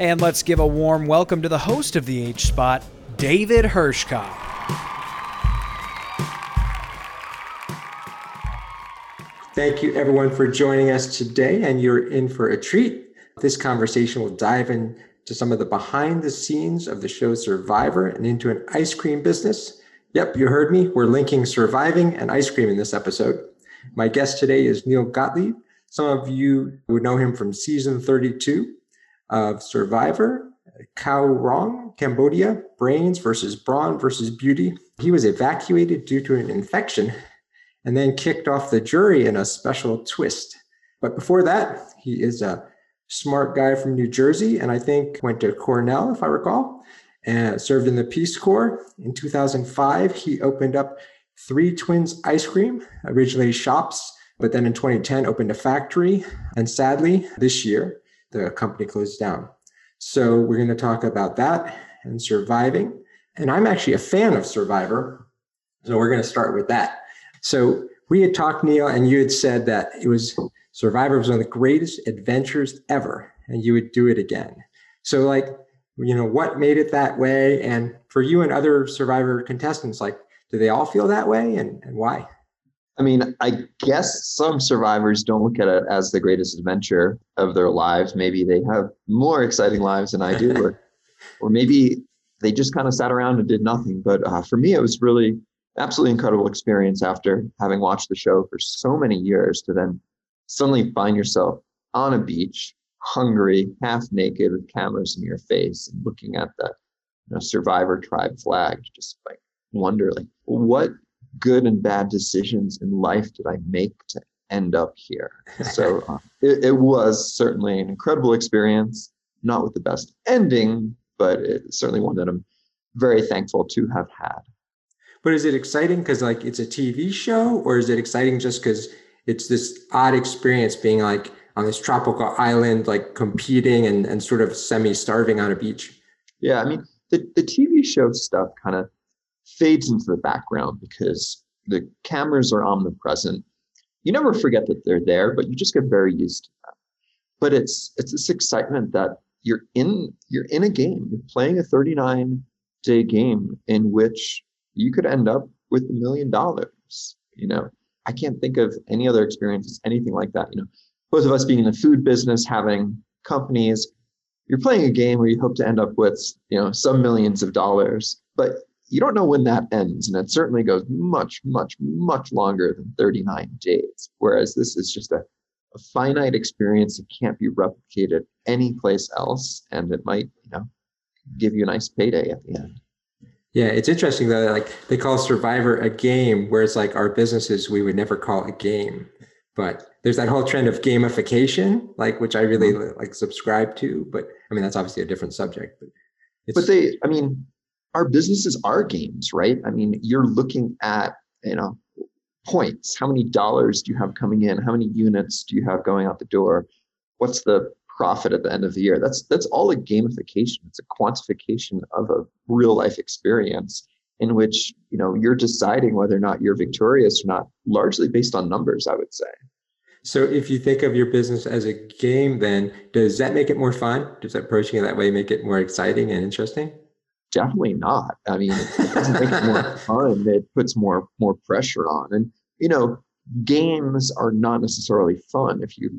And let's give a warm welcome to the host of the H Spot, David Hirschkop. Thank you, everyone, for joining us today, and you're in for a treat. This conversation will dive into some of the behind the scenes of the show Survivor and into an ice cream business. Yep, you heard me. We're linking surviving and ice cream in this episode. My guest today is Neal Gottlieb. Some of you would know him from season 32 of Survivor, Kaoh Rong, Cambodia, Brains versus Brawn versus Beauty. He was evacuated due to an infection and then kicked off the jury in a special twist. But before that, he is a smart guy from New Jersey, and I think went to Cornell, if I recall, and served in the Peace Corps. In 2005, he opened up Three Twins Ice Cream, originally shops, but then in 2010 opened a factory. And sadly, this year, the company closed down. So we're going to talk about that and surviving. And I'm actually a fan of Survivor. So we're going to start with that. So we had talked, Neal, and you had said that it was Survivor was one of the greatest adventures ever, and you would do it again. So, like, you know, what made it that way? And for you and other Survivor contestants, like, do they all feel that way, and, and why? I mean, I guess some survivors don't look at it as the greatest adventure of their lives. Maybe they have more exciting lives than I do, or, or maybe they just kind of sat around and did nothing. But uh, for me, it was really absolutely incredible experience after having watched the show for so many years to then suddenly find yourself on a beach, hungry, half naked, with cameras in your face, and looking at the you know, survivor tribe flag, just like wonder, like, what good and bad decisions in life did I make to end up here? So uh, it, it was certainly an incredible experience, not with the best ending, but it's certainly one that I'm very thankful to have had. But is it exciting because like it's a TV show, or is it exciting just because it's this odd experience being like on this tropical island, like competing and, and sort of semi starving on a beach? Yeah, I mean the, the TV show stuff kind of fades into the background because the cameras are omnipresent. You never forget that they're there, but you just get very used to them. But it's it's this excitement that you're in you're in a game. You're playing a 39 day game in which you could end up with a million dollars. You know, I can't think of any other experiences, anything like that. You know, both of us being in the food business, having companies, you're playing a game where you hope to end up with, you know, some millions of dollars, but you don't know when that ends. And it certainly goes much, much, much longer than 39 days. Whereas this is just a, a finite experience that can't be replicated anyplace else. And it might, you know, give you a nice payday at the end. Yeah, it's interesting though. Like they call Survivor a game, whereas like our businesses we would never call a game. But there's that whole trend of gamification, like which I really mm-hmm. like subscribe to. But I mean, that's obviously a different subject. But but they, I mean, our businesses are games, right? I mean, you're looking at you know points. How many dollars do you have coming in? How many units do you have going out the door? What's the profit at the end of the year. That's that's all a gamification. It's a quantification of a real life experience in which you know you're deciding whether or not you're victorious or not, largely based on numbers. I would say. So if you think of your business as a game, then does that make it more fun? Does approaching it that way make it more exciting and interesting? Definitely not. I mean, it doesn't make it more fun. It puts more more pressure on. And you know, games are not necessarily fun if you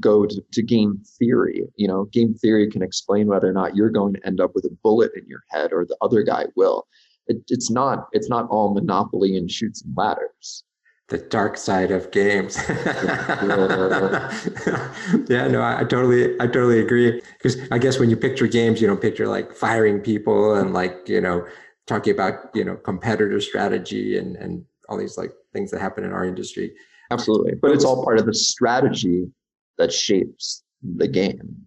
go to, to game theory. You know, game theory can explain whether or not you're going to end up with a bullet in your head or the other guy will. It, it's not it's not all monopoly and Chutes and Ladders. The dark side of games. yeah, no, I, I, totally I totally agree. Because I guess when you picture games, you don't picture like firing people and like, you know, talking about, you know, competitor strategy and and all these like things that happen in our industry. Absolutely. But it's all part of the strategy that shapes the game.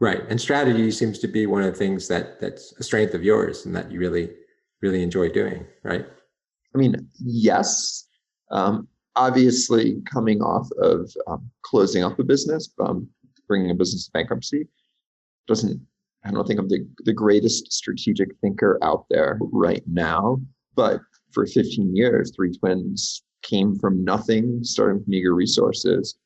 Right. And strategy seems to be one of the things that that's a strength of yours and that you really, really enjoy doing, right? I mean, yes. Um, obviously, coming off of um, closing up a business, um, bringing a business to bankruptcy, doesn't, I don't think I'm the, the greatest strategic thinker out there right now. But for 15 years, Three Twins came from nothing, starting with meager resources,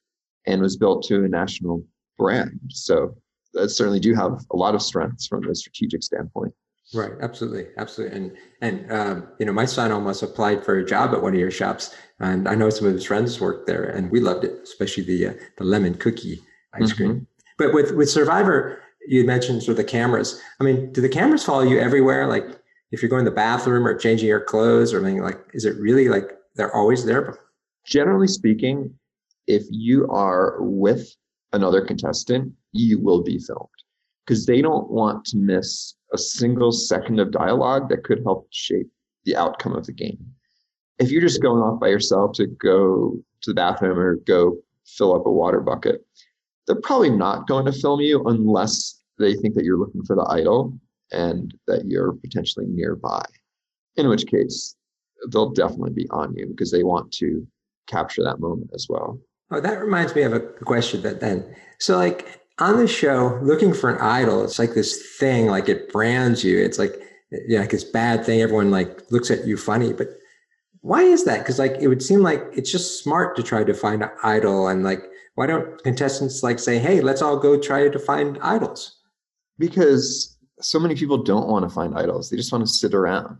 and was built to a national brand. So I certainly do have a lot of strengths from a strategic standpoint. Right, absolutely, absolutely, and and um, you know, my son almost applied for a job at one of your shops, and I know some of his friends worked there, and we loved it, especially the uh, the lemon cookie ice cream. Mm-hmm. But with with Survivor, you mentioned sort of the cameras. I mean, do the cameras follow you everywhere? Like if you're going to the bathroom or changing your clothes or anything, like is it really like they're always there? Generally speaking, if you are with another contestant, you will be filmed because they don't want to miss a single second of dialogue that could help shape the outcome of the game. If you're just going off by yourself to go to the bathroom or go fill up a water bucket, they're probably not going to film you unless they think that you're looking for the idol and that you're potentially nearby. In which case, they'll definitely be on you because they want to capture that moment as well. Oh, that reminds me of a question that then. So, like on the show, looking for an idol, it's like this thing, like it brands you. It's like, yeah, like this bad thing. Everyone like looks at you funny, but why is that? Because like it would seem like it's just smart to try to find an idol, and like why don't contestants like say, hey, let's all go try to find idols? Because so many people don't want to find idols; they just want to sit around,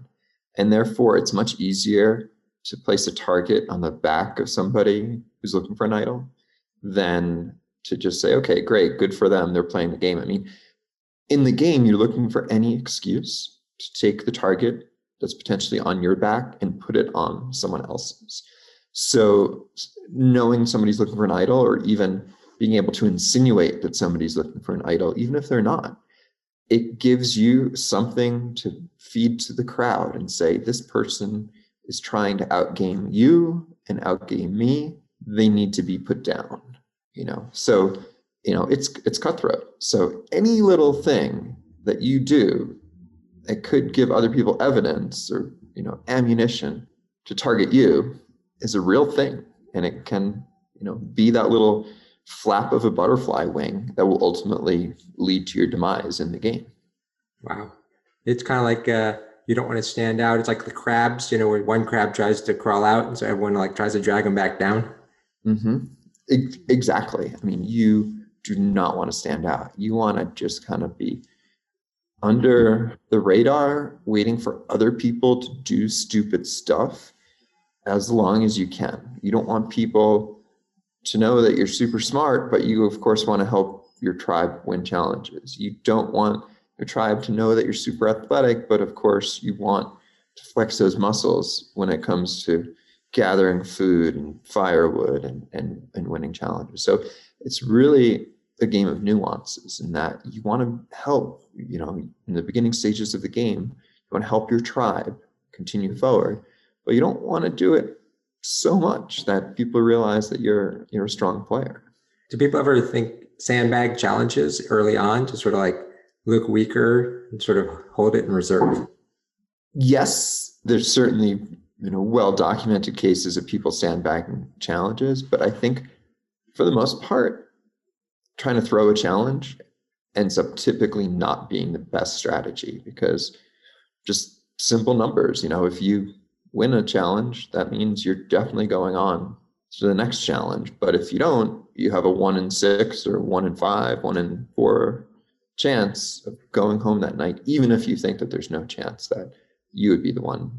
and therefore it's much easier to place a target on the back of somebody who's looking for an idol than to just say, okay, great, good for them. They're playing the game. I mean, in the game, you're looking for any excuse to take the target that's potentially on your back and put it on someone else's. So, knowing somebody's looking for an idol, or even being able to insinuate that somebody's looking for an idol, even if they're not, it gives you something to feed to the crowd and say, this person is trying to outgame you and outgame me. They need to be put down you know? So you know it's it's cutthroat. So any little thing that you do that could give other people evidence or you know ammunition to target you is a real thing. And it can you know be that little flap of a butterfly wing that will ultimately lead to your demise in the game. Wow. It's kind of like uh you don't want to stand out. It's like the crabs you know where one crab tries to crawl out and so everyone like tries to drag them back down. Mm-hmm. Exactly. I mean, you do not want to stand out. You want to just kind of be under the radar, waiting for other people to do stupid stuff as long as you can. You don't want people to know that you're super smart, but you, of course, want to help your tribe win challenges. You don't want your tribe to know that you're super athletic, but of course, you want to flex those muscles when it comes to gathering food and firewood and, and, and winning challenges. So it's really a game of nuances in that you want to help, you know, in the beginning stages of the game, you want to help your tribe continue mm-hmm. forward, but you don't want to do it so much that people realize that you're you're a strong player. Do people ever think sandbag challenges early on to sort of like look weaker and sort of hold it in reserve? Yes, there's certainly you know well documented cases of people sandbagging challenges but i think for the most part trying to throw a challenge ends up typically not being the best strategy because just simple numbers you know if you win a challenge that means you're definitely going on to the next challenge but if you don't you have a one in six or one in five one in four chance of going home that night even if you think that there's no chance that you would be the one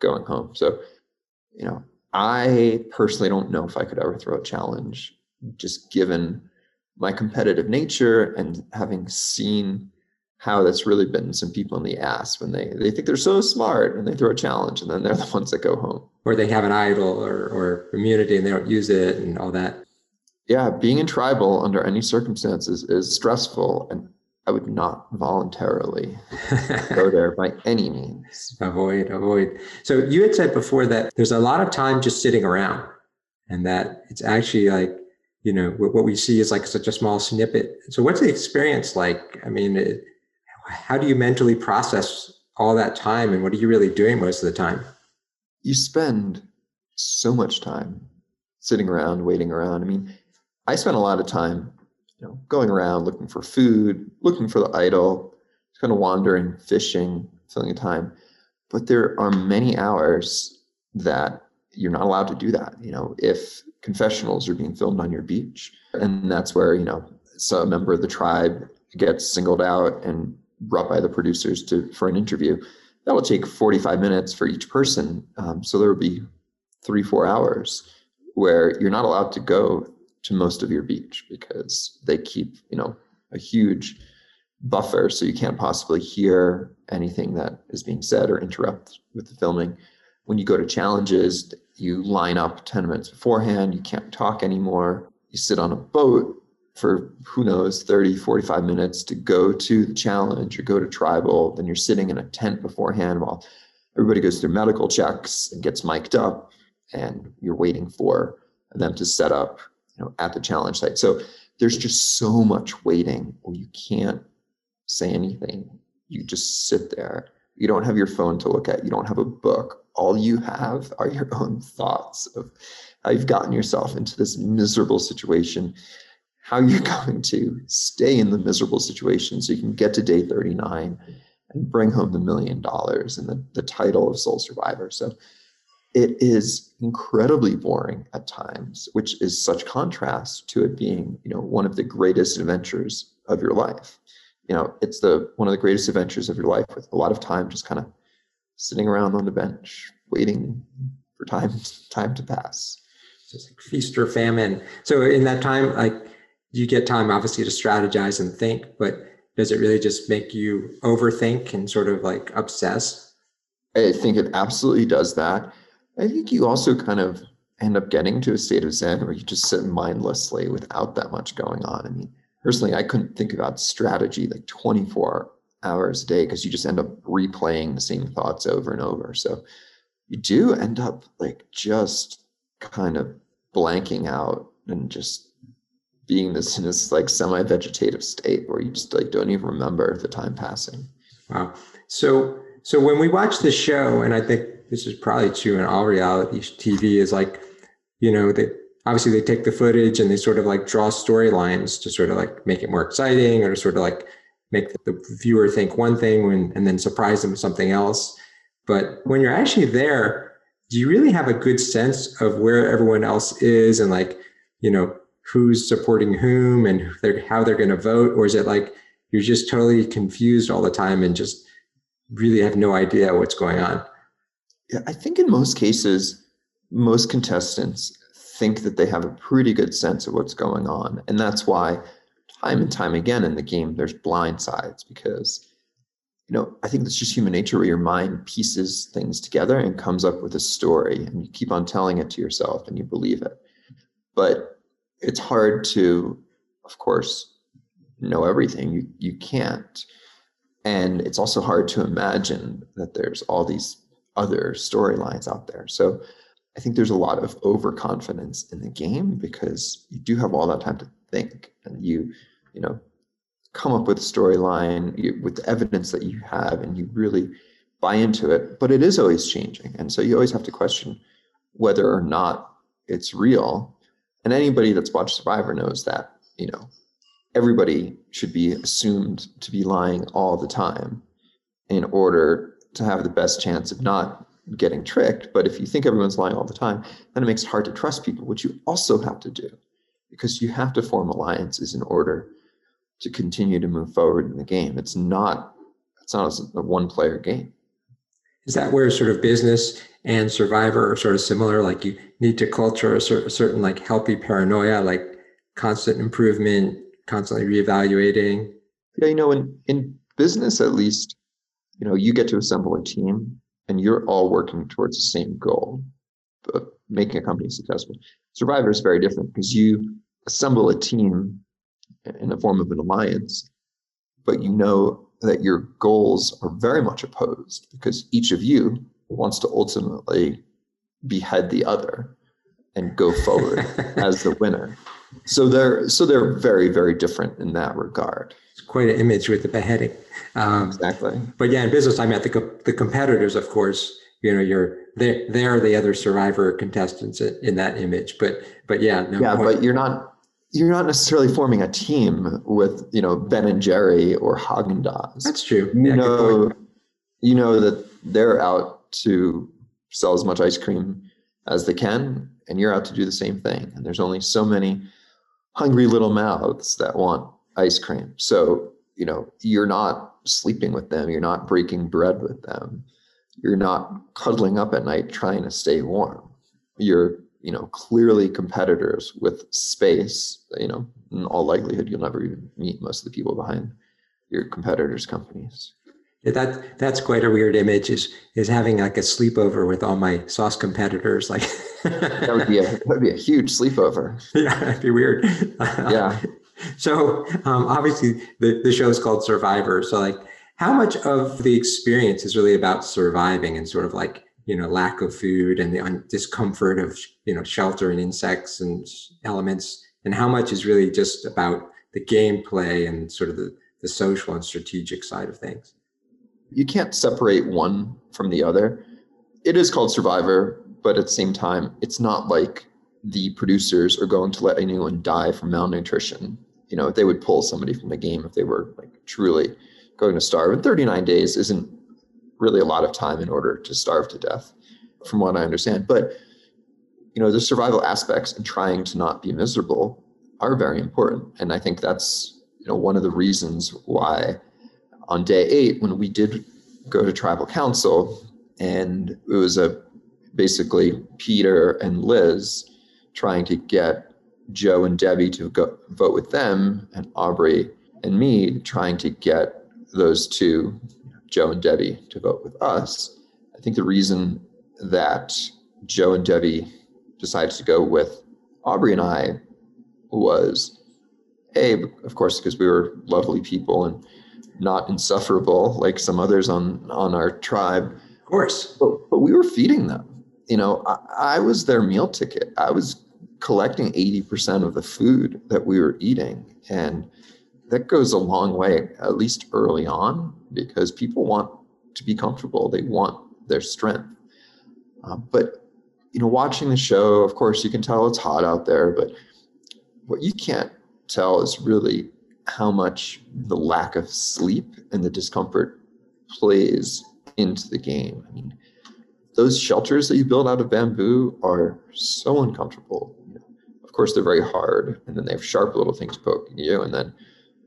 going home. So, you know, I personally don't know if I could ever throw a challenge, just given my competitive nature and having seen how that's really bitten some people in the ass when they they think they're so smart and they throw a challenge and then they're the ones that go home. Or they have an idol or, or immunity and they don't use it and all that. Yeah, being in tribal under any circumstances is stressful and I would not voluntarily go there by any means. Avoid, avoid. So you had said before that there's a lot of time just sitting around, and that it's actually like you know what we see is like such a small snippet. So what's the experience like? I mean, it, how do you mentally process all that time, and what are you really doing most of the time? You spend so much time sitting around, waiting around. I mean, I spent a lot of time know, going around looking for food, looking for the idol, just kind of wandering, fishing, filling the time. But there are many hours that you're not allowed to do that. You know, if confessionals are being filmed on your beach, and that's where you know, so a member of the tribe gets singled out and brought by the producers to for an interview. That will take 45 minutes for each person. Um, so there will be three, four hours where you're not allowed to go to most of your beach because they keep, you know, a huge buffer so you can't possibly hear anything that is being said or interrupt with the filming. When you go to challenges, you line up 10 minutes beforehand, you can't talk anymore. You sit on a boat for who knows 30 45 minutes to go to the challenge or go to tribal then you're sitting in a tent beforehand while everybody goes through medical checks and gets mic'd up and you're waiting for them to set up you know at the challenge site. So there's just so much waiting you can't say anything. You just sit there. You don't have your phone to look at. You don't have a book. All you have are your own thoughts of how you've gotten yourself into this miserable situation how you're going to stay in the miserable situation so you can get to day 39 and bring home the million dollars and the, the title of sole survivor. So it is incredibly boring at times which is such contrast to it being you know one of the greatest adventures of your life you know it's the one of the greatest adventures of your life with a lot of time just kind of sitting around on the bench waiting for time time to pass just like feast or famine so in that time like you get time obviously to strategize and think, but does it really just make you overthink and sort of like obsess? I think it absolutely does that. I think you also kind of end up getting to a state of zen where you just sit mindlessly without that much going on. I mean, personally, I couldn't think about strategy like 24 hours a day because you just end up replaying the same thoughts over and over. So you do end up like just kind of blanking out and just being this in this like semi-vegetative state where you just like don't even remember the time passing. Wow. So so when we watch the show, and I think this is probably true in all reality TV, is like, you know, they obviously they take the footage and they sort of like draw storylines to sort of like make it more exciting or to sort of like make the viewer think one thing when, and then surprise them with something else. But when you're actually there, do you really have a good sense of where everyone else is and like, you know, who's supporting whom and they're, how they're going to vote? Or is it like you're just totally confused all the time and just really have no idea what's going on? I think in most cases, most contestants think that they have a pretty good sense of what's going on. And that's why time and time again in the game, there's blind sides because, you know, I think it's just human nature where your mind pieces things together and comes up with a story and you keep on telling it to yourself and you believe it. But it's hard to, of course, know everything. You you can't. And it's also hard to imagine that there's all these other storylines out there. So I think there's a lot of overconfidence in the game because you do have all that time to think and you, you know, come up with a storyline with the evidence that you have and you really buy into it. But it is always changing. And so you always have to question whether or not it's real and anybody that's watched Survivor knows that, you know, everybody should be assumed to be lying all the time in order to have the best chance of not getting tricked. But if you think everyone's lying all the time, then it makes it hard to trust people, which you also have to do because you have to form alliances in order to continue to move forward in the game. It's not it's not a one player game. Is that where sort of business and survivor are sort of similar? Like you need to culture a certain, certain like healthy paranoia, like constant improvement, constantly reevaluating. Yeah, you know, in in business at least, you know, you get to assemble a team and you're all working towards the same goal, of making a company successful. Survivor is very different because you assemble a team in the form of an alliance, but you know that your goals are very much opposed because each of you wants to ultimately behead the other and go forward as the winner. So they're so they're very very different in that regard. It's quite an image with the beheading. Um, exactly. But yeah, in business, I mean, the the competitors, of course, you know, you're they they are the other survivor contestants in that image. But but yeah, no yeah, point. but you're not you're not necessarily forming a team with you know Ben and Jerry or Haagen Dazs. That's true. You yeah, know, you know that they're out to sell as much ice cream as they can, and you're out to do the same thing. And there's only so many hungry little mouths that want ice cream. So you know, you're not sleeping with them, you're not breaking bread with them, you're not cuddling up at night trying to stay warm. You're, you know, clearly competitors with space. You know, in all likelihood, you'll never even meet most of the people behind your competitors' companies. Yeah, that that's quite a weird image. Is is having like a sleepover with all my sauce competitors? Like that would be a that would be a huge sleepover. Yeah, that'd be weird. Yeah. so um, obviously the the show is called Survivor. So like, how much of the experience is really about surviving and sort of like you know lack of food and the discomfort of you know shelter and insects and elements, and how much is really just about the gameplay and sort of the the social and strategic side of things you can't separate one from the other. It is called Survivor, but at the same time, it's not like the producers are going to let anyone die from malnutrition. You know, they would pull somebody from the game if they were like truly going to starve. And 39 days isn't really a lot of time in order to starve to death, from what I understand. But you know, the survival aspects and trying to not be miserable are very important. And I think that's, you know, one of the reasons why on day eight when we did go to tribal council and it was a basically peter and liz trying to get joe and debbie to go vote with them and aubry and me trying to get those two joe and debbie to vote with us i think the reason that joe and debbie decided to go with aubry and i was a of course because we were lovely people and not insufferable like some others on on our tribe. Of course, but, but we were feeding them. You know, I, I was their meal ticket. I was collecting 80% of the food that we were eating. And that goes a long way, at least early on, because people want to be comfortable. They want their strength. Uh, but, you know, watching the show, of course, you can tell it's hot out there, but what you can't tell is really how much the lack of sleep and the discomfort plays into the game. I mean, those shelters that you build out of bamboo are so uncomfortable. Course, they're very hard, and then they have sharp little things poking you, and then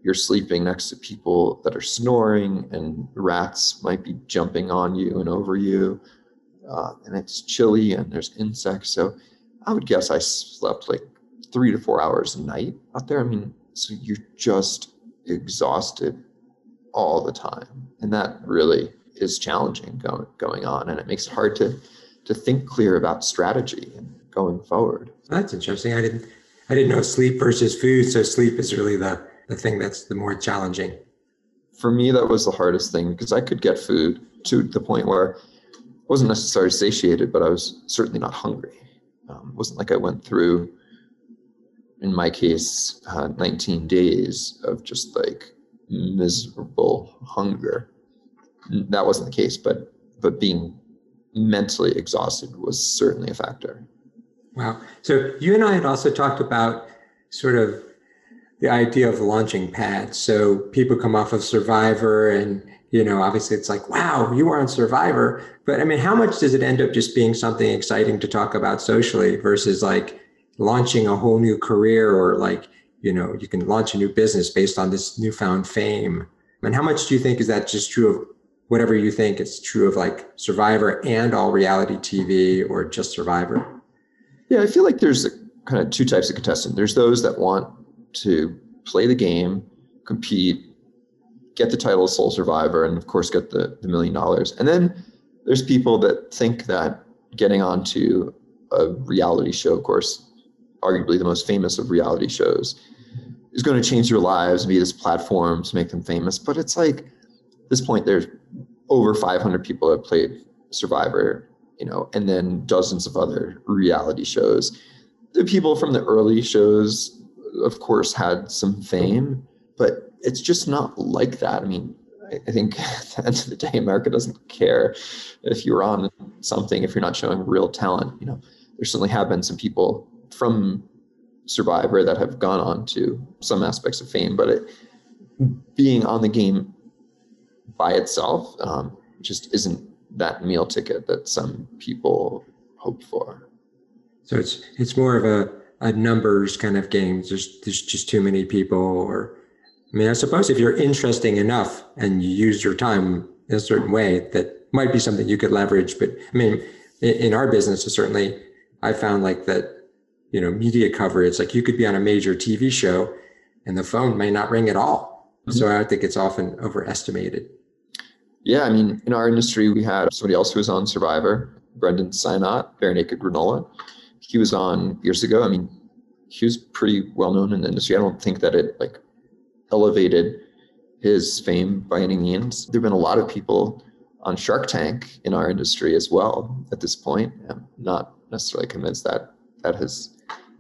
you're sleeping next to people that are snoring, and rats might be jumping on you and over you, uh, and it's chilly, and there's insects. So, I would guess I slept like three to four hours a night out there. I mean, so you're just exhausted all the time. And that really is challenging going, going on. And it makes it hard to, to think clear about strategy and going forward. That's interesting. I didn't, I didn't know sleep versus food. So sleep is really the, the thing that's the more challenging. For me, that was the hardest thing because I could get food to the point where I wasn't necessarily satiated, but I was certainly not hungry. Um, it wasn't like I went through in my case, uh, 19 days of just like miserable hunger. That wasn't the case, but but being mentally exhausted was certainly a factor. Wow. So you and I had also talked about sort of the idea of launching pads. So people come off of Survivor and you know, obviously it's like, wow, you were on Survivor. But I mean, how much does it end up just being something exciting to talk about socially versus like launching a whole new career or like you know you can launch a new business based on this newfound fame and how much do you think is that just true of whatever you think it's true of like survivor and all reality tv or just survivor yeah i feel like there's kind of two types of contestant there's those that want to play the game compete get the title of sole survivor and of course get the, the million dollars and then there's people that think that getting onto a reality show of course arguably the most famous of reality shows, is going to change their lives and be this platform to make them famous. But it's like at this point, there's over 500 people that have played Survivor, you know, and then dozens of other reality shows. The people from the early shows, of course, had some fame, but it's just not like that. I mean, I think at the end of the day, America doesn't care if you're on something if you're not showing real talent. You know, there certainly have been some people from Survivor that have gone on to some aspects of fame, but it, being on the game by itself um, just isn't that meal ticket that some people hope for. So it's it's more of a, a numbers kind of game. There's there's just too many people, or I mean, I suppose if you're interesting enough and you use your time in a certain way, that might be something you could leverage. But I mean, in, in our business, certainly, I found like that, you know, media coverage, like you could be on a major TV show and the phone may not ring at all. Mm-hmm. So I think it's often overestimated. Yeah, I mean, in our industry, we had somebody else who was on Survivor, Brendan Synnott, Barenaked Granola. He was on years ago. I mean, he was pretty well known in the industry. I don't think that it like elevated his fame by any means. There've been a lot of people on Shark Tank in our industry as well at this point. I'm not necessarily convinced that that has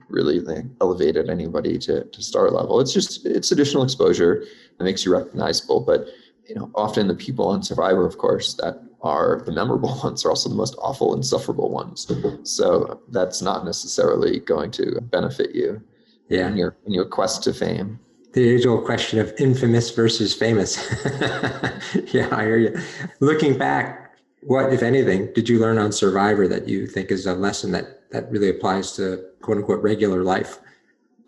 really like, elevated anybody to, to star level. It's just it's additional exposure that makes you recognizable. But you know, often the people on Survivor, of course, that are the memorable ones are also the most awful and sufferable ones. So that's not necessarily going to benefit you yeah. in your in your quest to fame. The usual question of infamous versus famous. yeah, I hear you. Looking back, what, if anything, did you learn on Survivor that you think is a lesson that that really applies to quote unquote regular life?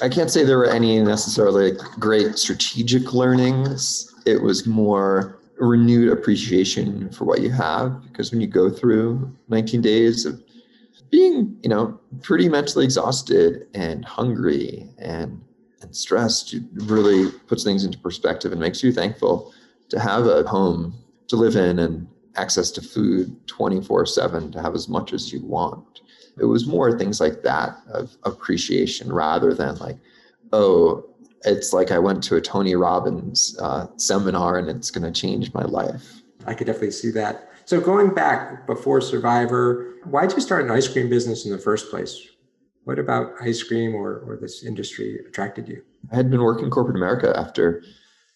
I can't say there were any necessarily great strategic learnings. It was more renewed appreciation for what you have because when you go through 19 days of being, you know, pretty mentally exhausted and hungry and and stressed, it really puts things into perspective and makes you thankful to have a home to live in and access to food 24 7 to have as much as you want. It was more things like that of appreciation rather than like, oh, it's like I went to a Tony Robbins uh, seminar and it's going to change my life. I could definitely see that. So going back before Survivor, why'd you start an ice cream business in the first place? What about ice cream or, or this industry attracted you? I had been working corporate America after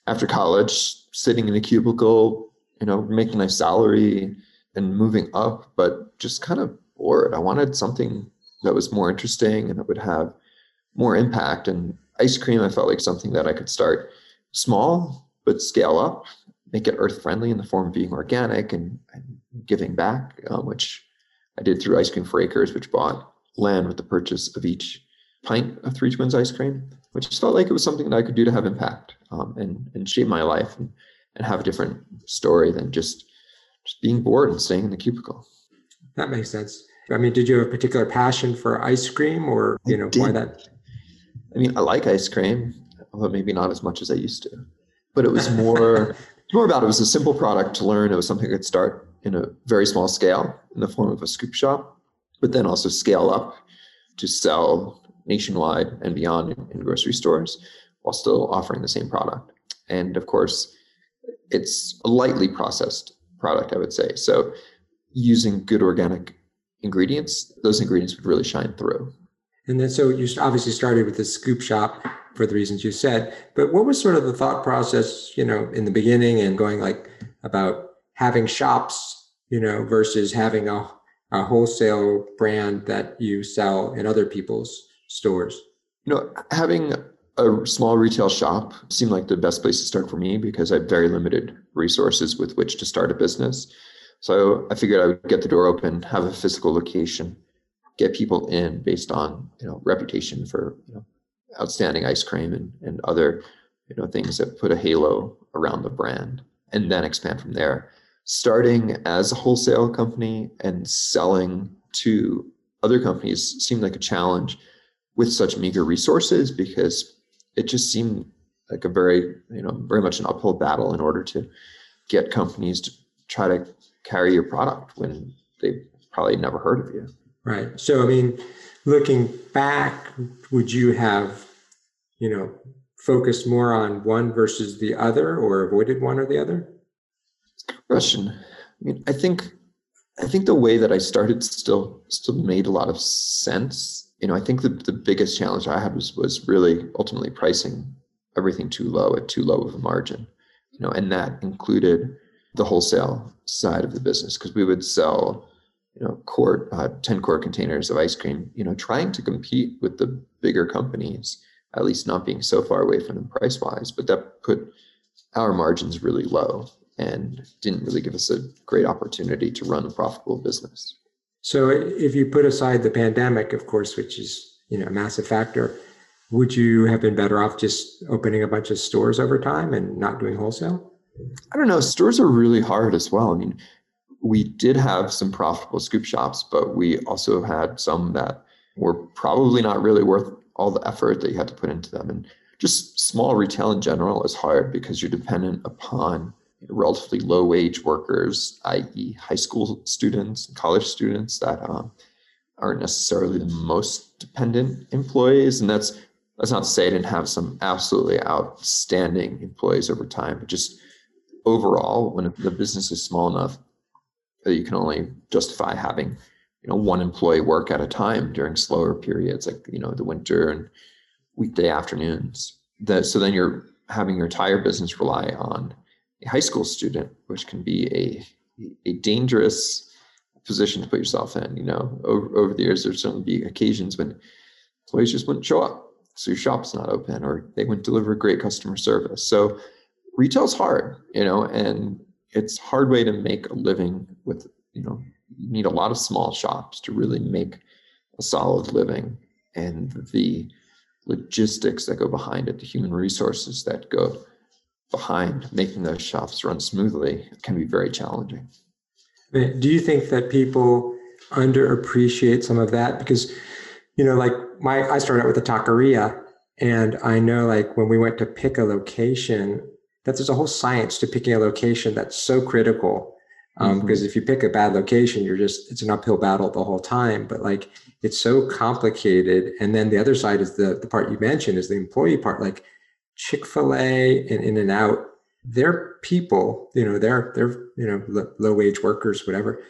after college, sitting in a cubicle, you know, making a nice salary and moving up, but just kind of bored. I wanted something that was more interesting and that would have more impact. And ice cream, I felt like something that I could start small, but scale up, make it earth friendly in the form of being organic and, and giving back, um, which I did through Ice Cream for Acres, which bought land with the purchase of each pint of Three Twins ice cream, which just felt like it was something that I could do to have impact um, and, and shape my life and, and have a different story than just just being bored and staying in the cubicle. That makes sense. I mean, did you have a particular passion for ice cream or, you know, why that? I mean, I like ice cream, but maybe not as much as I used to. But it was more more about it was a simple product to learn. It was something I could start in a very small scale in the form of a scoop shop, but then also scale up to sell nationwide and beyond in grocery stores while still offering the same product. And of course, it's a lightly processed product, I would say. So using good organic ingredients, those ingredients would really shine through. And then, so you obviously started with the scoop shop for the reasons you said, but what was sort of the thought process, you know, in the beginning and going like about having shops, you know, versus having a, a wholesale brand that you sell in other people's stores? You know, having a small retail shop seemed like the best place to start for me because I have very limited resources with which to start a business. So I figured I would get the door open, have a physical location, get people in based on you know reputation for you know, outstanding ice cream and, and other you know things that put a halo around the brand, and then expand from there. Starting as a wholesale company and selling to other companies seemed like a challenge with such meager resources because it just seemed like a very you know very much an uphill battle in order to get companies to try to carry your product when they probably never heard of you right. So i mean looking back would you have you know focused more on one versus the other or avoided one or the other? Question. I mean i think i think the way that i started still still made a lot of sense. You know, I think the, the biggest challenge I had was was really ultimately pricing everything too low at too low of a margin. You know, and that included the wholesale side of the business because we would sell, you know, quart, uh, 10 quart containers of ice cream, you know, trying to compete with the bigger companies, at least not being so far away from them price wise. But that put our margins really low and didn't really give us a great opportunity to run a profitable business. So if you put aside the pandemic, of course, which is you know a massive factor, would you have been better off just opening a bunch of stores over time and not doing wholesale? I don't know. Stores are really hard as well. I mean, we did have some profitable scoop shops, but we also had some that were probably not really worth all the effort that you had to put into them. And just small retail in general is hard because you're dependent upon relatively low wage workers, i.e., high school students, college students that um, aren't necessarily the most dependent employees. And that's that's not to say I didn't have some absolutely outstanding employees over time, but just overall, when the business is small enough that you can only justify having you know one employee work at a time during slower periods like you know the winter and weekday afternoons. That so then you're having your entire business rely on a high school student which can be a a dangerous position to put yourself in you know. Over, over the years there's certainly be occasions when employees just wouldn't show up so your shop's not open or they wouldn't deliver great customer service. So retail's hard you know and it's hard way to make a living with you know you need a lot of small shops to really make a solid living. And the logistics that go behind it the human resources that go behind making those shops run smoothly can be very challenging. Do you think that people underappreciate some of that? Because you know like my i started out with a taqueria and i know like when we went to pick a location that there's a whole science to picking a location that's so critical. Um, mm-hmm. Because if you pick a bad location, you're just it's an uphill battle the whole time. But like it's so complicated. And then the other side is the the part you mentioned is the employee part. Like Chick Fil A and In-N-Out, they're people. You know, they're they're you know low wage workers, whatever.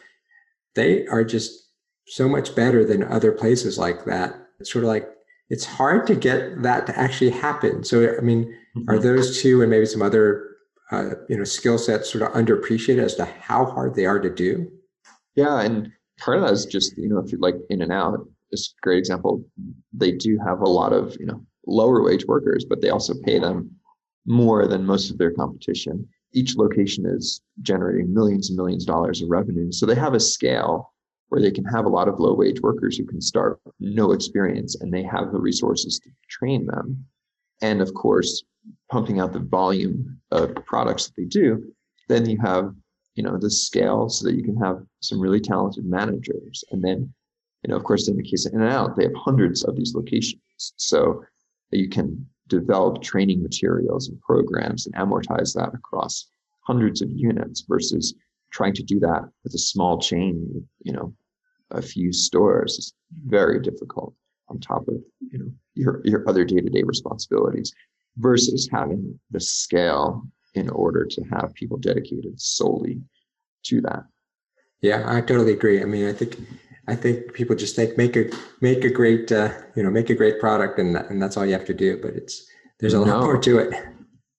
They are just so much better than other places like that. It's sort of like it's hard to get that to actually happen. So I mean Mm-hmm. Are those two and maybe some other uh, you know skill sets sort of underappreciated as to how hard they are to do? Yeah, and part of that is just you know if you like in-n-out is a great example. They do have a lot of you know lower wage workers, but they also pay them more than most of their competition. Each location is generating millions and millions of dollars of revenue, so they have a scale where they can have a lot of low wage workers who can start no experience and they have the resources to train them. And of course, pumping out the volume of products that they do, then you have you know the scale so that you can have some really talented managers. And then you know of course in the case of in-n-out they have hundreds of these locations. So you can develop training materials and programs and amortize that across hundreds of units versus trying to do that with a small chain you know a few stores. Is very difficult on top of you know your your other day-to-day responsibilities versus having the scale in order to have people dedicated solely to that. Yeah, I totally agree. I mean, I think I think people just think make a make a great uh, you know make a great product and and that's all you have to do. But it's there's a no. lot more to it.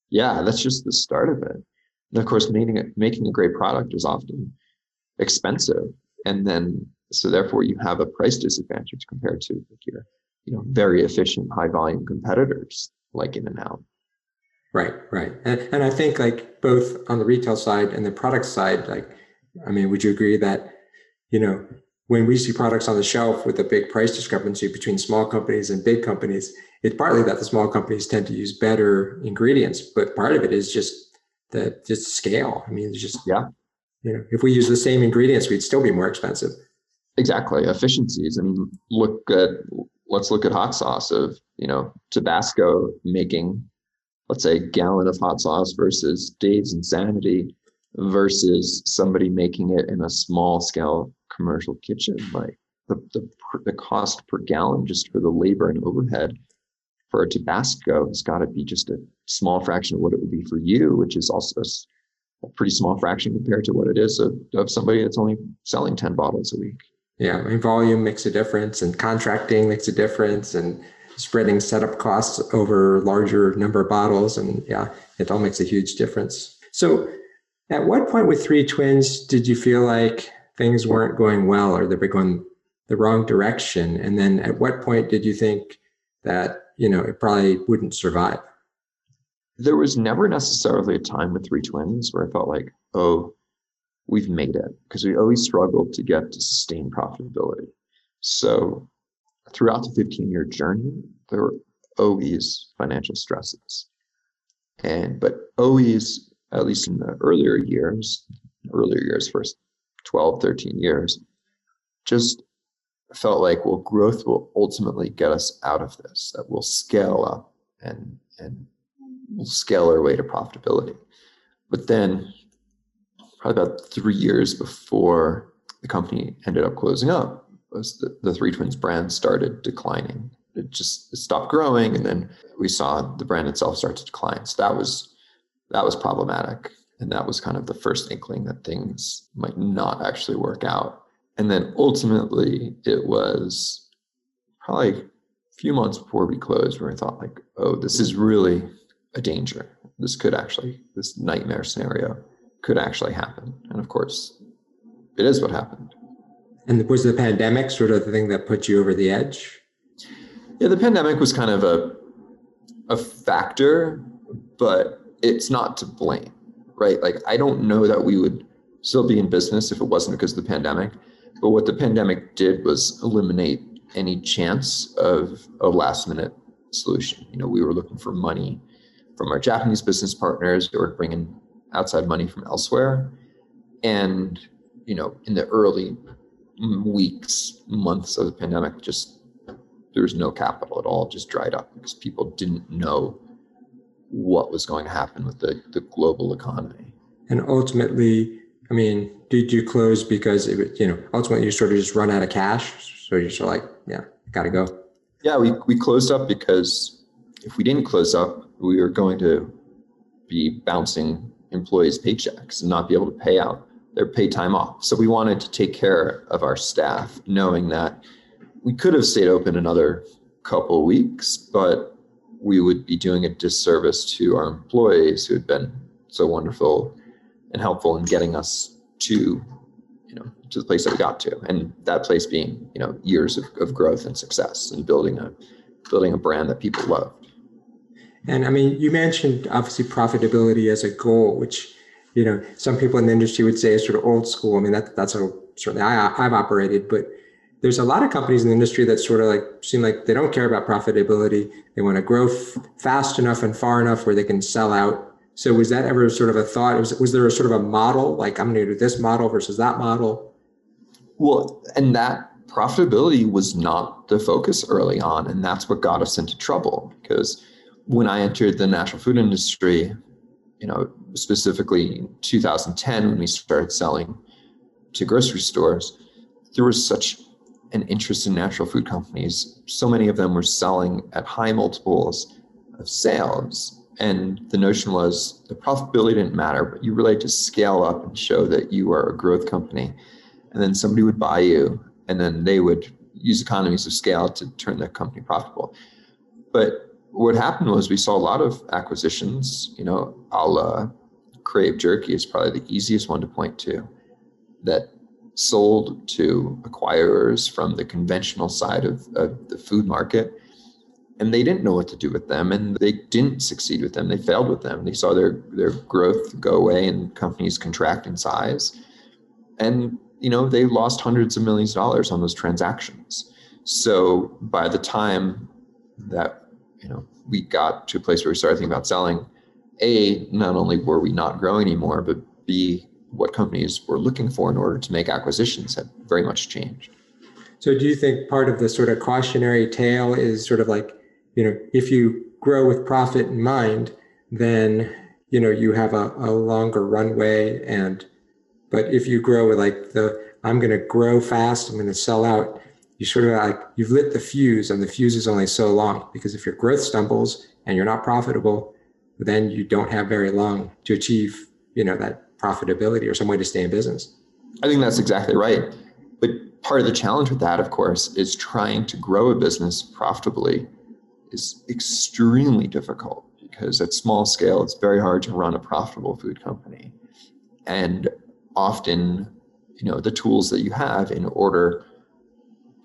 Yeah, that's just the start of it. And of course, making it making a great product is often expensive, and then so therefore you have a price disadvantage compared to like your you know very efficient high volume competitors like in-n-out. Right, right. And, and I think like both on the retail side and the product side, like, I mean, would you agree that, you know, when we see products on the shelf with a big price discrepancy between small companies and big companies, it's partly that the small companies tend to use better ingredients, but part of it is just the just scale. I mean, it's just yeah. You know, if we use the same ingredients, we'd still be more expensive. Exactly, efficiencies. I mean, look at let's look at hot sauce of you know Tabasco making let's say a gallon of hot sauce versus Dave's Insanity versus somebody making it in a small scale commercial kitchen like the, the, the cost per gallon just for the labor and overhead for a Tabasco has got to be just a small fraction of what it would be for you, which is also a, a pretty small fraction compared to what it is of, of somebody that's only selling 10 bottles a week. Yeah, mean, volume makes a difference, and contracting makes a difference, and spreading setup costs over larger number of bottles, and yeah, it all makes a huge difference. So, at what point with Three Twins did you feel like things weren't going well, or they were going the wrong direction? And then, at what point did you think that you know it probably wouldn't survive? There was never necessarily a time with Three Twins where I felt like, oh, we've made it because we always mm-hmm. struggled to get to sustained profitability. So throughout the 15 year journey, there were always financial stresses. And but always, at least in the earlier years, earlier years, first 12, 13 years, just felt like, well, growth will ultimately get us out of this, that we'll scale up and and we'll scale our way to profitability. But then probably about three years before the company ended up closing up, was the, the Three Twins brand started declining. It just it stopped growing, and then we saw the brand itself start to decline. So that was that was problematic, and that was kind of the first inkling that things might not actually work out. And then ultimately, it was probably a few months before we closed where I thought like, oh, this is really a danger. This could actually, this nightmare scenario could actually happen. And of course, it is what happened. And was the pandemic sort of the thing that put you over the edge? Yeah, the pandemic was kind of a a factor, but it's not to blame, right? Like I don't know that we would still be in business if it wasn't because of the pandemic. But what the pandemic did was eliminate any chance of a last minute solution. You know, we were looking for money from our Japanese business partners who were bringing outside money from elsewhere. And, you know, in the early weeks, months of the pandemic, just there was no capital at all, just dried up because people didn't know what was going to happen with the, the global economy. And ultimately, I mean, did you close because it, you know, ultimately you sort of just run out of cash? So you're sort of like, yeah, got to go. Yeah, we, we closed up because if we didn't close up, we were going to be bouncing employees' paychecks and not be able to pay out their pay time off. So we wanted to take care of our staff, knowing that we could have stayed open another couple weeks, but we would be doing a disservice to our employees who had been so wonderful and helpful in getting us to you know to the place that we got to and that place being you know years of, of growth and success and building a building a brand that people loved and i mean you mentioned obviously profitability as a goal which you know some people in the industry would say is sort of old school i mean that that's how certainly I, i've operated but there's a lot of companies in the industry that sort of like seem like they don't care about profitability they want to grow f- fast enough and far enough where they can sell out so was that ever sort of a thought? Was, was there a sort of a model, like I'm going to do this model versus that model? Well, and that profitability was not the focus early on. And that's what got us into trouble because when I entered the natural food industry, you know, specifically in 2010, when we started selling to grocery stores, there was such an interest in natural food companies. So many of them were selling at high multiples of sales and the notion was the profitability didn't matter, but you really had to scale up and show that you are a growth company. And then somebody would buy you, and then they would use economies of scale to turn their company profitable. But what happened was we saw a lot of acquisitions, you know, a la Krave Jerky is probably the easiest one to point to, that sold to acquirers from the conventional side of, of the food market and they didn't know what to do with them and they didn't succeed with them. They failed with them. They saw their their growth go away and companies contract in size and you know they lost hundreds of millions of dollars on those transactions. So by the time that you know we got to a place where we started thinking about selling a not only were we not growing anymore but b what companies were looking for in order to make acquisitions had very much changed so do you think part of the sort of cautionary tale is sort of like you know, if you grow with profit in mind, then you know you have a, a longer runway. And but if you grow with like the I'm going to grow fast, I'm going to sell out. You sort of like you've lit the fuse, and the fuse is only so long because if your growth stumbles and you're not profitable, then you don't have very long to achieve you know that profitability or some way to stay in business. I think that's exactly right. But part of the challenge with that, of course, is trying to grow a business profitably is extremely difficult because at small scale, it's very hard to run a profitable food company. And often, you know, the tools that you have in order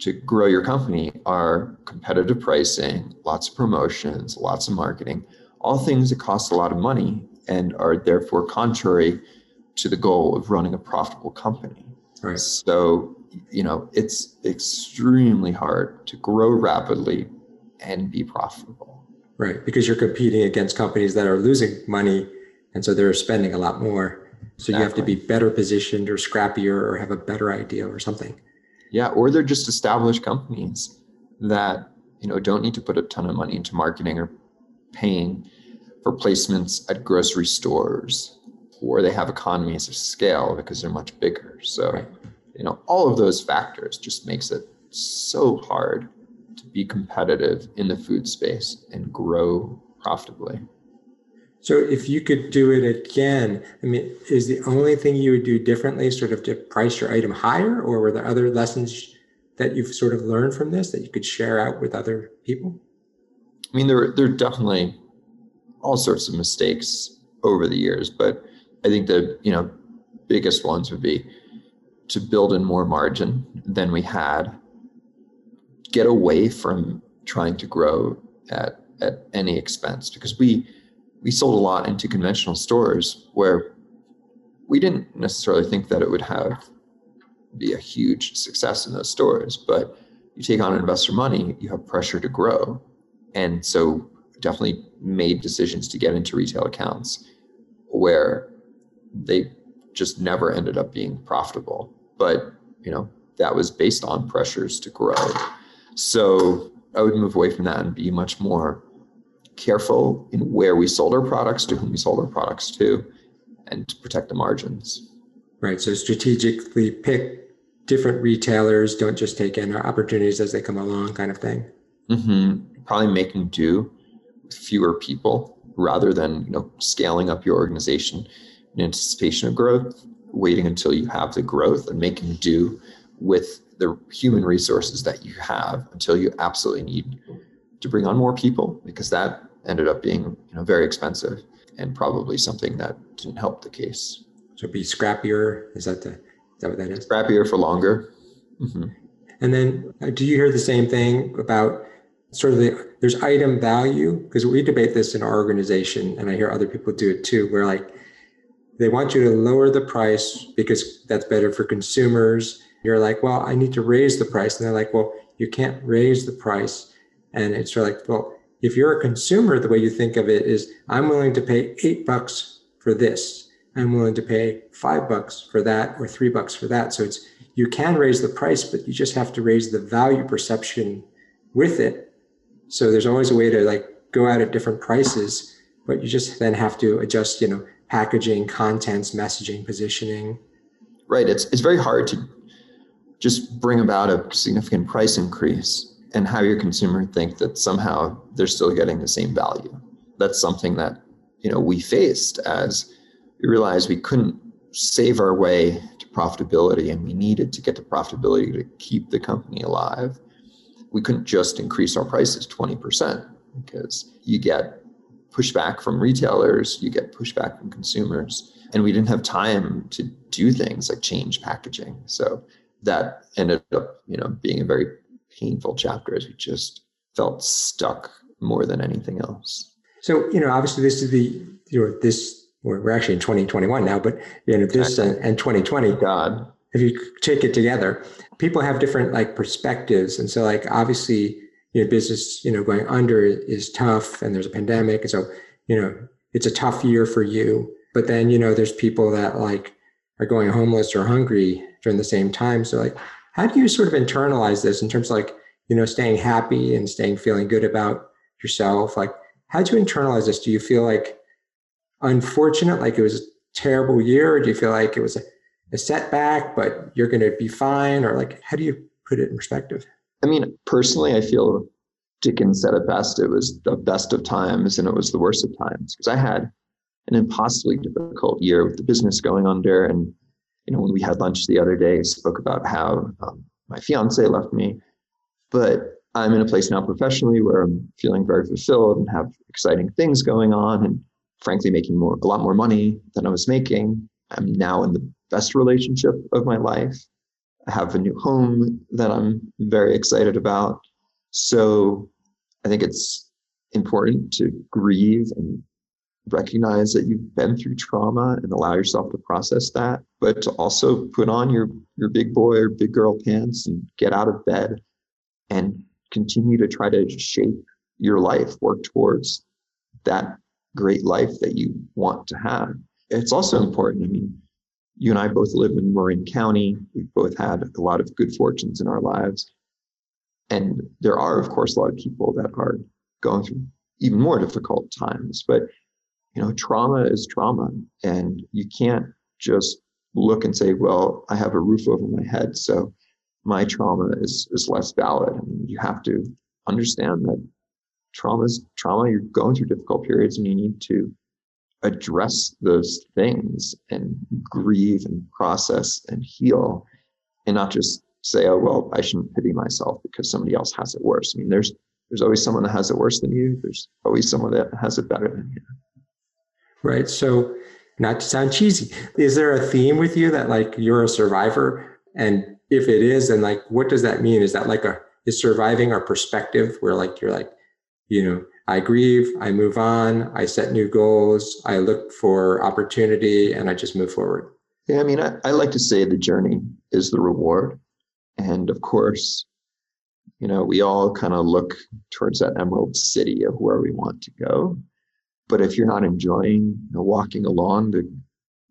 to grow your company are competitive pricing, lots of promotions, lots of marketing, all things that cost a lot of money and are therefore contrary to the goal of running a profitable company. Right. So, you know, it's extremely hard to grow rapidly and be profitable. Right, because you're competing against companies that are losing money, and so they're spending a lot more. So exactly. you have to be better positioned or scrappier or have a better idea or something. Yeah, or they're just established companies that you know don't need to put a ton of money into marketing or paying for placements at grocery stores, or they have economies of scale because they're much bigger. So, right. you know, all of those factors just makes it so hard to be competitive in the food space and grow profitably. So if you could do it again, I mean, is the only thing you would do differently sort of to price your item higher, or were there other lessons that you've sort of learned from this that you could share out with other people? I mean, there there are definitely all sorts of mistakes over the years, but I think the you know biggest ones would be to build in more margin than we had, get away from trying to grow at at any expense because we we sold a lot into conventional stores where we didn't necessarily think that it would have be a huge success in those stores but you take on investor money you have pressure to grow. And so definitely made decisions to get into retail accounts where they just never ended up being profitable. But you know that was based on pressures to grow. So i would move away from that and be much more careful in where we sold our products, to whom we sold our products to, and to protect the margins. Right. So strategically pick different retailers. Don't just take in our opportunities as they come along, kind of thing. Mm-hmm. Probably making do with fewer people rather than you know scaling up your organization in anticipation of growth. Waiting until you have the growth and making do with the human resources that you have until you absolutely need to bring on more people because that ended up being you know very expensive and probably something that didn't help the case. So be scrappier. Is that the is that what that is? Scrappier for longer. Mm-hmm. And then, uh, do you hear the same thing about sort of the there's item value because we debate this in our organization, and I hear other people do it too. Where like they want you to lower the price because that's better for consumers. You're like, well, I need to raise the price, and they're like, well, you can't raise the price, and it's sort of like, well, if you're a consumer, the way you think of it is I'm willing to pay eight bucks for this. I'm willing to pay five bucks for that or three bucks for that. So it's you can raise the price, but you just have to raise the value perception with it. So there's always a way to like go out at different prices, but you just then have to adjust, you know, packaging, contents, messaging, positioning. Right. It's it's very hard to just bring about a significant price increase and have your consumer think that somehow they're still getting the same value. That's something that you know we faced as we realized we couldn't save our way to profitability and we needed to get to profitability to keep the company alive. We couldn't just increase our prices 20% because you get pushback from retailers, you get pushback from consumers, and we didn't have time to do things like change packaging. So that ended up, you know, being a very painful chapter as we just felt stuck more than anything else. So, you know, obviously this is the, you know, this, we're actually in 2021 now, but, you know, this and, and 2020, God, if you take it together, people have different like perspectives. And so like, obviously, you know, business, you know, going under is tough and there's a pandemic. And so, you know, it's a tough year for you. But then, you know, there's people that like are going homeless or hungry during the same time. So like, how do you sort of internalize this in terms of like, you know, staying happy and staying feeling good about yourself? Like, how do you internalize this? Do you feel like unfortunate, like it was a terrible year? Or do you feel like it was a, a setback, but you're going to be fine? Or like, how do you put it in perspective? I mean, personally, I feel Dickens said it best. It was the best of times and it was the worst of times because I had an impossibly difficult year with the business going under and you know, when we had lunch the other day, I spoke about how um, my fiance left me, but I'm in a place now professionally where I'm feeling very fulfilled and have exciting things going on, and frankly, making more a lot more money than I was making. I'm now in the best relationship of my life. I have a new home that I'm very excited about. So I think it's important to grieve and recognize that you've been through trauma and allow yourself to process that, but to also put on your, your big boy or big girl pants and get out of bed and continue to try to shape your life, work towards that great life that you want to have. It's also important. I mean, you and I both live in Marin County. We've both had a lot of good fortunes in our lives. And there are, of course, a lot of people that are going through even more difficult times. But, you know, trauma is trauma. And you can't just look and say, well, I have a roof over my head. So my trauma is, is less valid. I mean, you have to understand that trauma is trauma. You're going through difficult periods and you need to address those things and grieve and process and heal and not just say, oh, well, I shouldn't pity myself because somebody else has it worse. I mean, there's, there's always someone that has it worse than you. There's always someone that has it better than you. Right. So not to sound cheesy, is there a theme with you that like you're a survivor? And if it is, then like, what does that mean? Is that like a, is surviving our perspective where like, you're like, you know, I grieve, I move on, I set new goals, I look for opportunity, and I just move forward. Yeah, I mean, I, I like to say the journey is the reward. And of course, you know, we all kind of look towards that emerald city of where we want to go. But if you're not enjoying you know, walking along the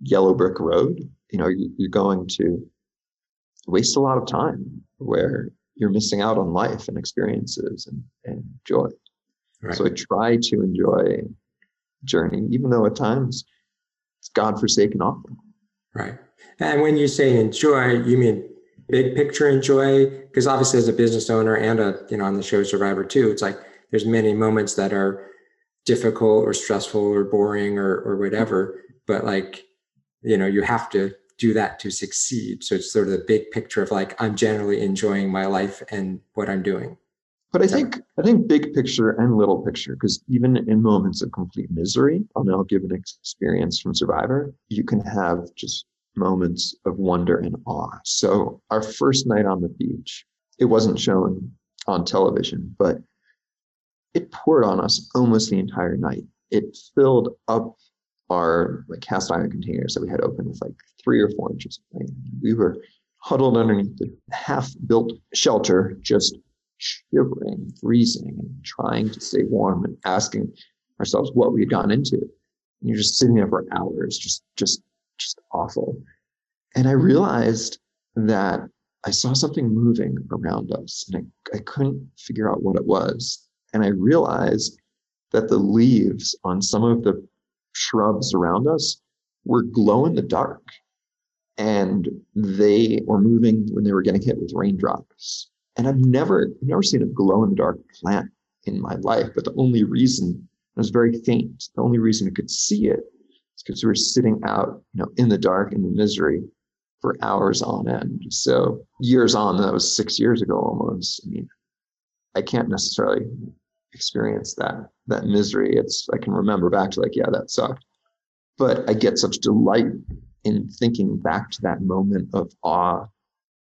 yellow brick road, you know, you're going to waste a lot of time where you're missing out on life and experiences and, and joy. Right. So I try to enjoy journey, even though at times it's God-forsaken awful. Right. And when you say enjoy, you mean big picture enjoy? Because obviously, as a business owner and a you know on the show Survivor too, it's like there's many moments that are difficult or stressful or boring or or whatever. But like you know, you have to do that to succeed. So it's sort of the big picture of like I'm generally enjoying my life and what I'm doing. But I think I think big picture and little picture, because even in moments of complete misery, I'll now give an experience from Survivor, you can have just moments of wonder and awe. So our first night on the beach, it wasn't shown on television, but it poured on us almost the entire night. It filled up our like cast iron containers that we had open with like three or four inches of rain. We were huddled underneath the half built shelter, just shivering, freezing, and trying to stay warm and asking ourselves what we had gotten into. And you're just sitting there for hours, just just just awful. And I realized that I saw something moving around us and I, I couldn't figure out what it was. And I realized that the leaves on some of the shrubs around us were glow in the dark and they were moving when they were getting hit with raindrops. And I've never, never seen a glow in the dark plant in my life, but the only reason it was very faint. The only reason I could see it is because we were sitting out, you know, in the dark in the misery for hours on end. So years on, that was six years ago almost. I mean, I can't necessarily experience that that misery. It's I can remember back to like, yeah, that sucked. But I get such delight in thinking back to that moment of awe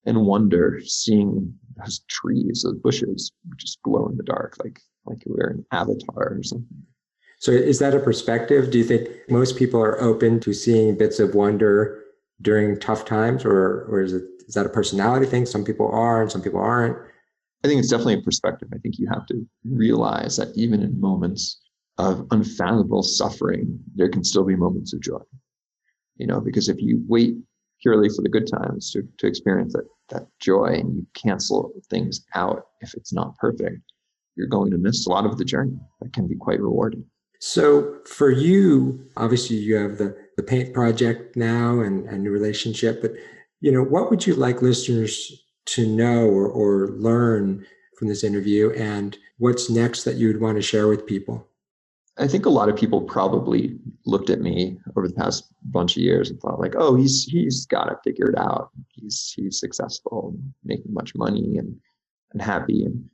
and wonder, seeing those trees, those bushes just glow in the dark, like like you were an avatar or something. So is that a perspective? Do you think most people are open to seeing bits of wonder during tough times, or or is it is that a personality thing? Some people are, and some people aren't. I think it's definitely a perspective. I think you have to realize that even in moments of unfathomable suffering, there can still be moments of joy. You know, because if you wait purely for the good times to, to experience that, that joy and you cancel things out if it's not perfect, you're going to miss a lot of the journey that can be quite rewarding. So for you, obviously you have the, the paint project now and, and your relationship, but you know, what would you like listeners to know or, or learn from this interview and what's next that you would want to share with people? I think a lot of people probably looked at me over the past bunch of years and thought like, oh, he's he's got it figured out. He's he's successful, making much money and and happy. And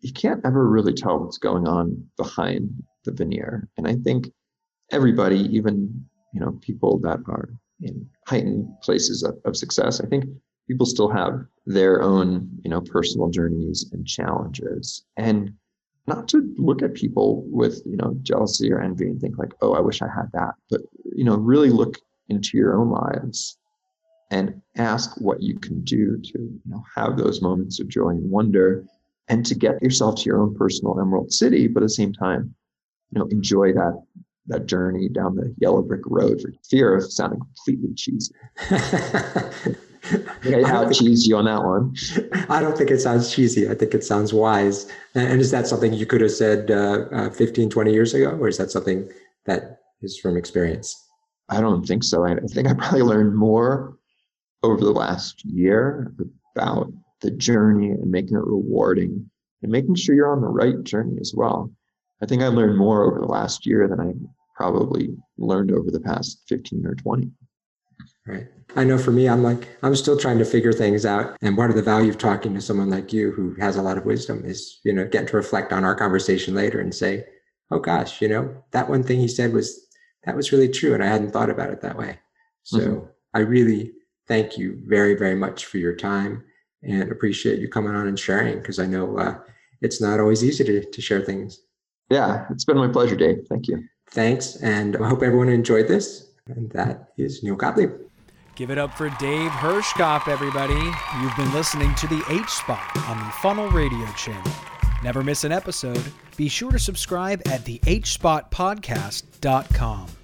you can't ever really tell what's going on behind the veneer. And I think everybody, even you know, people that are in heightened places of, of success, I think people still have their own, you know, personal journeys and challenges. And not to look at people with you know jealousy or envy and think like oh i wish i had that but you know really look into your own lives and ask what you can do to you know have those moments of joy and wonder and to get yourself to your own personal emerald city, but at the same time, you know, enjoy that that journey down the yellow brick road for fear of sounding completely cheesy. Cheese you on that one. I don't think it sounds cheesy. I think it sounds wise. And is that something you could have said uh, uh, 15, 20 years ago? Or is that something that is from experience? I don't think so. I think I probably learned more over the last year about the journey and making it rewarding and making sure you're on the right journey as well. I think I learned more over the last year than I probably learned over the past 15 or 20. Right. I know for me, I'm like, I'm still trying to figure things out. And part of the value of talking to someone like you who has a lot of wisdom is, you know, getting to reflect on our conversation later and say, oh gosh, you know, that one thing he said was, that was really true. And I hadn't thought about it that way. So mm-hmm. I really thank you very, very much for your time and appreciate you coming on and sharing because I know uh, it's not always easy to, to share things. Yeah, it's been my pleasure, Dave. Thank you. Thanks. And I hope everyone enjoyed this. And that is Neal Gottlieb. Give it up for Dave Hirschkop, everybody. You've been listening to the H Spot on the Funnel Radio channel. Never miss an episode. Be sure to subscribe at the hspotpodcast.com.